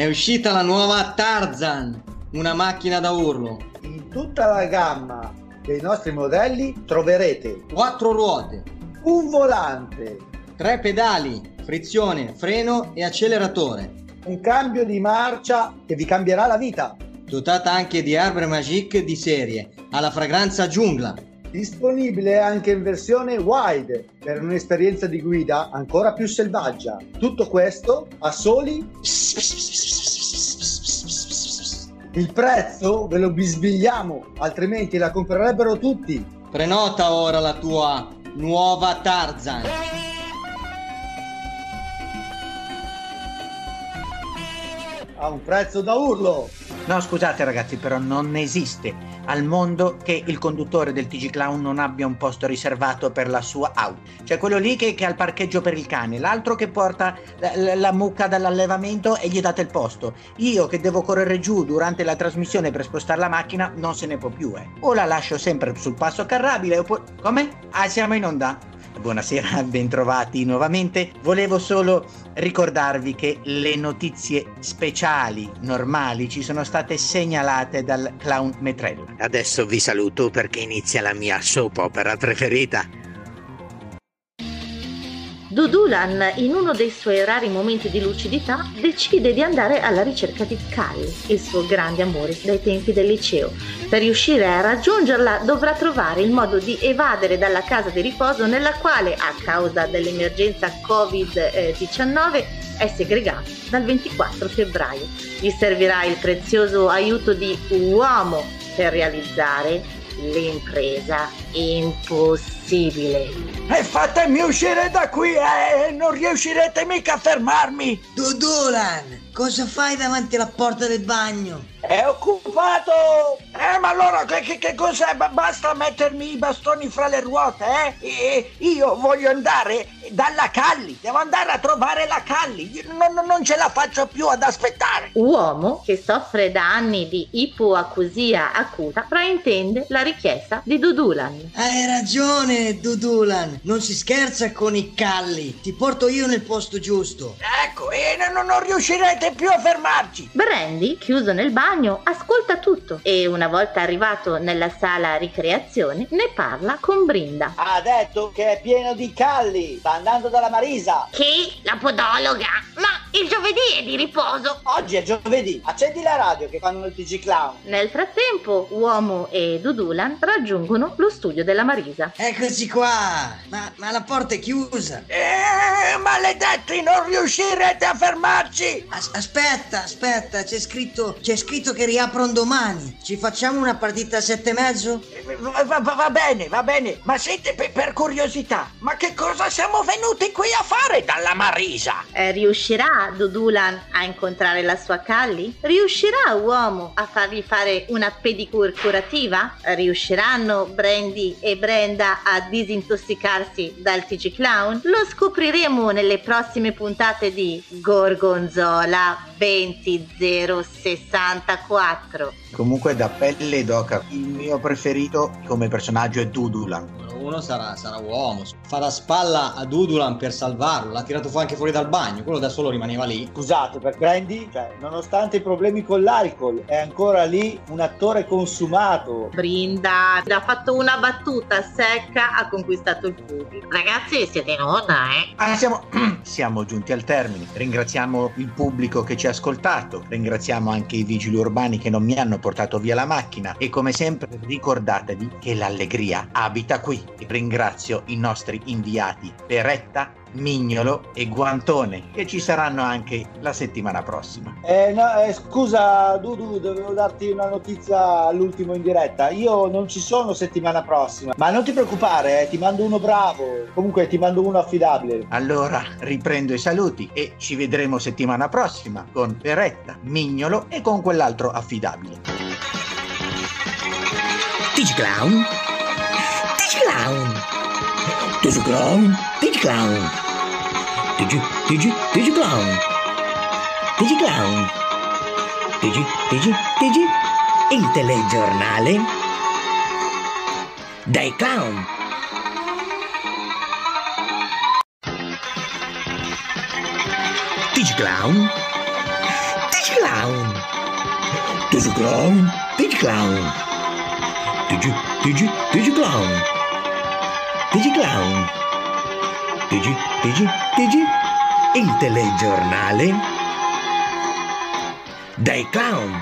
È uscita la nuova Tarzan, una macchina da urlo. In tutta la gamma dei nostri modelli troverete Quattro ruote, un volante, tre pedali, frizione, freno e acceleratore. un cambio di marcia che vi cambierà la vita. Dotata anche di Arbre Magique di serie, alla fragranza giungla. Disponibile anche in versione wide per un'esperienza di guida ancora più selvaggia. Tutto questo a soli. Il prezzo ve lo bisbigliamo, altrimenti la comprerebbero tutti. Prenota ora la tua nuova Tarzan. A un prezzo da urlo. No, scusate ragazzi, però non esiste al mondo che il conduttore del TG Clown non abbia un posto riservato per la sua auto. Cioè quello lì che, che ha il parcheggio per il cane, l'altro che porta la, la- la mucca dall'allevamento e gli date il posto. Io che devo correre giù durante la trasmissione per spostare la macchina non se ne può più, eh. O la lascio sempre sul passo carrabile oppure... Come? Ah, siamo in onda? Buonasera, bentrovati nuovamente. Volevo solo ricordarvi che le notizie speciali normali ci sono state segnalate dal clown Metrella. Adesso vi saluto perché inizia la mia soap opera preferita. Dudulan, in uno dei suoi rari momenti di lucidità, decide di andare alla ricerca di Calli, il suo grande amore dai tempi del liceo. Per riuscire a raggiungerla dovrà trovare il modo di evadere dalla casa di riposo nella quale, a causa dell'emergenza Covid-19, è segregato dal 24 febbraio. Gli servirà il prezioso aiuto di uomo per realizzare l'impresa impossibile. E fatemi uscire da qui, eh! Non riuscirete mica a fermarmi! Dudulan, cosa fai davanti alla porta del bagno? È occupato! Eh, ma allora che, che- che cos'è? Ba- Basta mettermi i bastoni fra le ruote, eh? E- io voglio andare dalla Calli, devo andare a trovare la Calli, non, non ce la faccio più ad aspettare. Uomo che soffre da anni di ipoacusia acuta fraintende la richiesta di Dudulan. Hai ragione, Dudulan. Non si scherza con i calli. Ti porto io nel posto giusto. Ecco, e non, non riuscirete più a fermarci. Brandy, chiuso nel bagno, ascolta tutto e una volta arrivato nella sala ricreazione ne parla con Brinda. Ha detto che è pieno di calli. Sta andando dalla Marisa. Chi? La podologa? Ma il giovedì è di riposo. Oggi è giovedì. Accendi la radio che fanno il TG Clown. Nel frattempo, Uomo e Dudulan raggiungono lo studio della Marisa. Eccoci qua. Ma, ma la porta è chiusa. Eh, maledetti, non riuscirete a fermarci. As- aspetta, aspetta. C'è scritto, c'è scritto che riaprono domani. Ci facciamo una partita a sette e mezzo? Va, va- va- va bene, va bene, ma senti per, per curiosità, ma che cosa siamo venuti qui a fare dalla Marisa? Eh, riuscirà Dudulan a incontrare la sua Calli? Riuscirà Uomo a fargli fare una pedicure curativa? Riusciranno Brandy e Brenda a disintossicarsi dal TG Clown? Lo scopriremo nelle prossime puntate di Gorgonzola 20064. Comunque da pelle ed oca, il mio preferito come personaggio è Dudulan. Uno sarà, sarà uomo, fa da spalla a Dudulan per salvarlo, l'ha tirato fuori anche fuori dal bagno, quello da solo rimaneva lì. Scusate, per Brandy, cioè, nonostante i problemi con l'alcol, è ancora lì un attore consumato. Brinda ha fatto una battuta secca, ha conquistato il pubblico. Ragazzi, siete in onda, eh? Ah, siamo, siamo giunti al termine. Ringraziamo il pubblico che ci ha ascoltato, ringraziamo anche i vigili urbani che non mi hanno portato via la macchina e come sempre ricordatevi che l'allegria abita qui. E ringrazio i nostri inviati Peretta, Mignolo e Guantone che ci saranno anche la settimana prossima. Eh, no, eh, scusa, Dudu, dovevo darti una notizia all'ultimo in diretta. Io non ci sono settimana prossima, ma non ti preoccupare, eh, ti mando uno bravo. Comunque ti mando uno affidabile. Allora riprendo i saluti e ci vedremo settimana prossima con Peretta, Mignolo e con quell'altro affidabile. Digiclown. clown. Did you clown? Did you clown? Did you, did you, did you clown? Did you clown? Did you, did you, did you? Il telegiornale dai clown. Did you clown? Did you clown? Did you clown? Did you clown? Did you, did you, did you clown? Digiclown. Digi, digi, digi. Il telegiornale dei clown.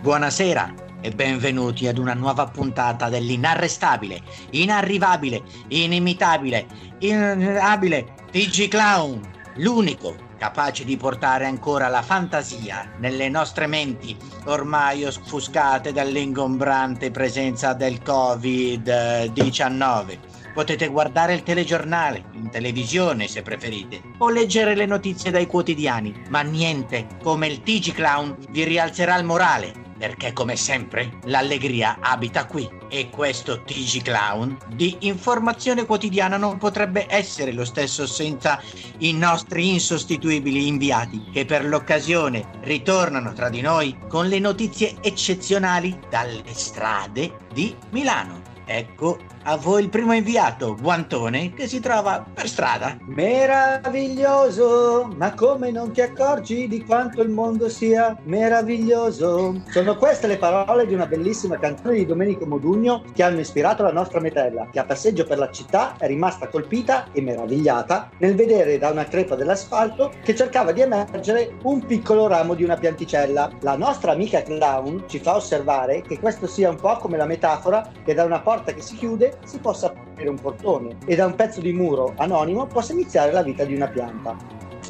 Buonasera e benvenuti ad una nuova puntata dell'inarrestabile, inarrivabile, inimitabile, inabile TG Clown, l'unico capace di portare ancora la fantasia nelle nostre menti ormai offuscate dall'ingombrante presenza del Covid-19. Potete guardare il telegiornale, in televisione se preferite, o leggere le notizie dai quotidiani, ma niente come il TG Clown vi rialzerà il morale, perché come sempre l'allegria abita qui e questo TG Clown di informazione quotidiana non potrebbe essere lo stesso senza i nostri insostituibili inviati che per l'occasione ritornano tra di noi con le notizie eccezionali dalle strade di Milano. Ecco a voi il primo inviato, Guantone, che si trova per strada. Meraviglioso, ma come non ti accorgi di quanto il mondo sia meraviglioso? Sono queste le parole di una bellissima canzone di Domenico Modugno che hanno ispirato la nostra Metella, che a passeggio per la città è rimasta colpita e meravigliata nel vedere da una crepa dell'asfalto che cercava di emergere un piccolo ramo di una pianticella. La nostra amica clown ci fa osservare che questo sia un po' come la metafora che da una porta che si chiude si possa aprire un portone e da un pezzo di muro anonimo possa iniziare la vita di una pianta.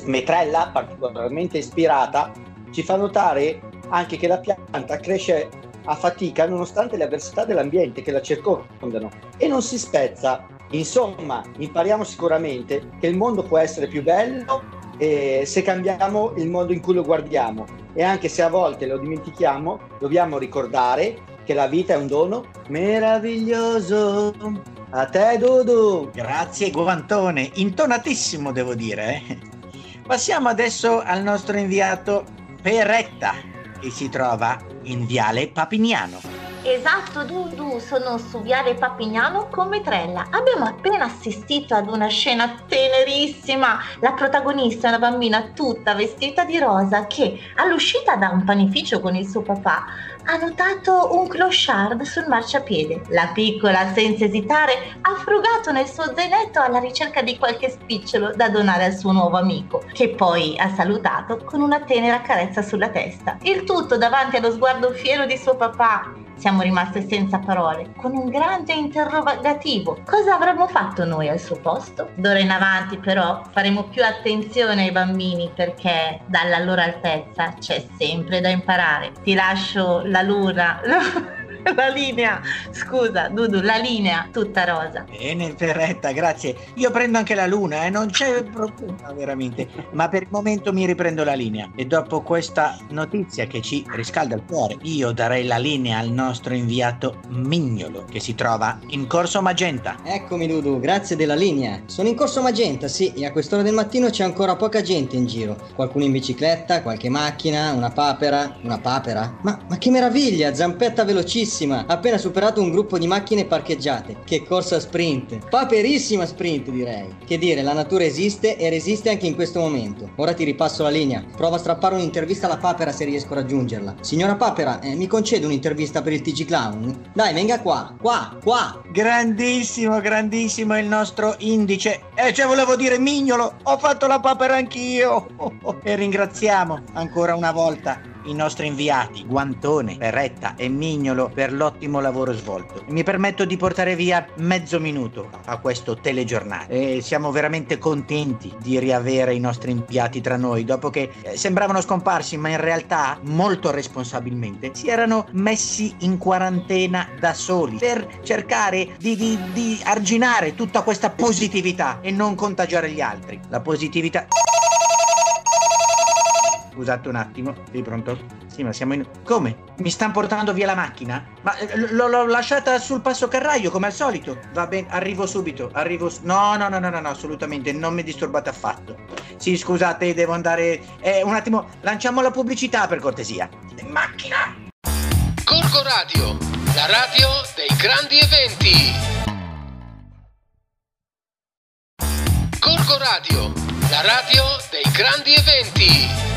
Metrella, particolarmente ispirata, ci fa notare anche che la pianta cresce a fatica nonostante le avversità dell'ambiente che la circondano e non si spezza. Insomma, impariamo sicuramente che il mondo può essere più bello eh, se cambiamo il modo in cui lo guardiamo e anche se a volte lo dimentichiamo, dobbiamo ricordare che la vita è un dono meraviglioso. A te, Dudu. Grazie, Guantone, intonatissimo devo dire. eh. Passiamo adesso al nostro inviato Peretta, che si trova in Viale Papignano. Esatto, Dudu, sono su Viale Papignano con Metrella. Abbiamo appena assistito ad una scena tenerissima. La protagonista è una bambina tutta vestita di rosa che, all'uscita da un panificio con il suo papà, ha notato un clochard sul marciapiede. La piccola, senza esitare, ha frugato nel suo zainetto alla ricerca di qualche spicciolo da donare al suo nuovo amico, che poi ha salutato con una tenera carezza sulla testa. Il tutto davanti allo sguardo fiero di suo papà. Siamo rimaste senza parole, con un grande interrogativo. Cosa avremmo fatto noi al suo posto? D'ora in avanti però faremo più attenzione ai bambini perché dalla loro altezza c'è sempre da imparare. Ti lascio la luna, la linea, scusa Dudu, la linea tutta rosa. Bene, Peretta, grazie. Io prendo anche la luna, eh, non c'è problema veramente. Ma per il momento mi riprendo la linea. E dopo questa notizia che ci riscalda il cuore, io darei la linea al nostro inviato Mignolo, che si trova in Corso Magenta. Eccomi Dudu, grazie della linea. Sono in corso Magenta, sì, e a quest'ora del mattino c'è ancora poca gente in giro. Qualcuno in bicicletta, qualche macchina, una papera. Una papera? Ma, ma che meraviglia, zampetta velocissima, appena superato un gruppo di macchine parcheggiate. Che corsa sprint. Paperissima sprint, direi. Che dire, la natura esiste e resiste anche in questo momento. Ora ti ripasso la linea. Prova a strappare un'intervista alla papera se riesco a raggiungerla. Signora papera, eh, mi concede un'intervista per il TG Clown? Dai, venga qua, qua, qua. Grandissimo, grandissimo il nostro indice. Eh, cioè volevo dire mignolo, ho fatto la papera anch'io. E ringraziamo ancora una volta i nostri inviati, Guantone, Perretta e Mignolo, per l'ottimo lavoro svolto. Mi permetto di portare via mezzo minuto a questo telegiornale. E siamo veramente contenti di riavere i nostri inviati tra noi, dopo che eh, sembravano scomparsi, ma in realtà, molto responsabilmente, si erano messi in quarantena da soli per cercare di, di- di arginare tutta questa positività e non contagiare gli altri. La positività. Scusate un attimo, sei pronto? Sì, ma siamo in. Come? Mi stanno portando via la macchina? Ma eh, l- l'ho lasciata sul passo carraio, come al solito. Va bene, arrivo subito, arrivo. Su- no, no, no, no, no, no, assolutamente, non mi disturbate affatto. Sì, scusate, devo andare. Eh, un attimo, lanciamo la pubblicità per cortesia. Macchina! Corco Radio, la radio dei grandi eventi. Corco Radio, la radio dei grandi eventi.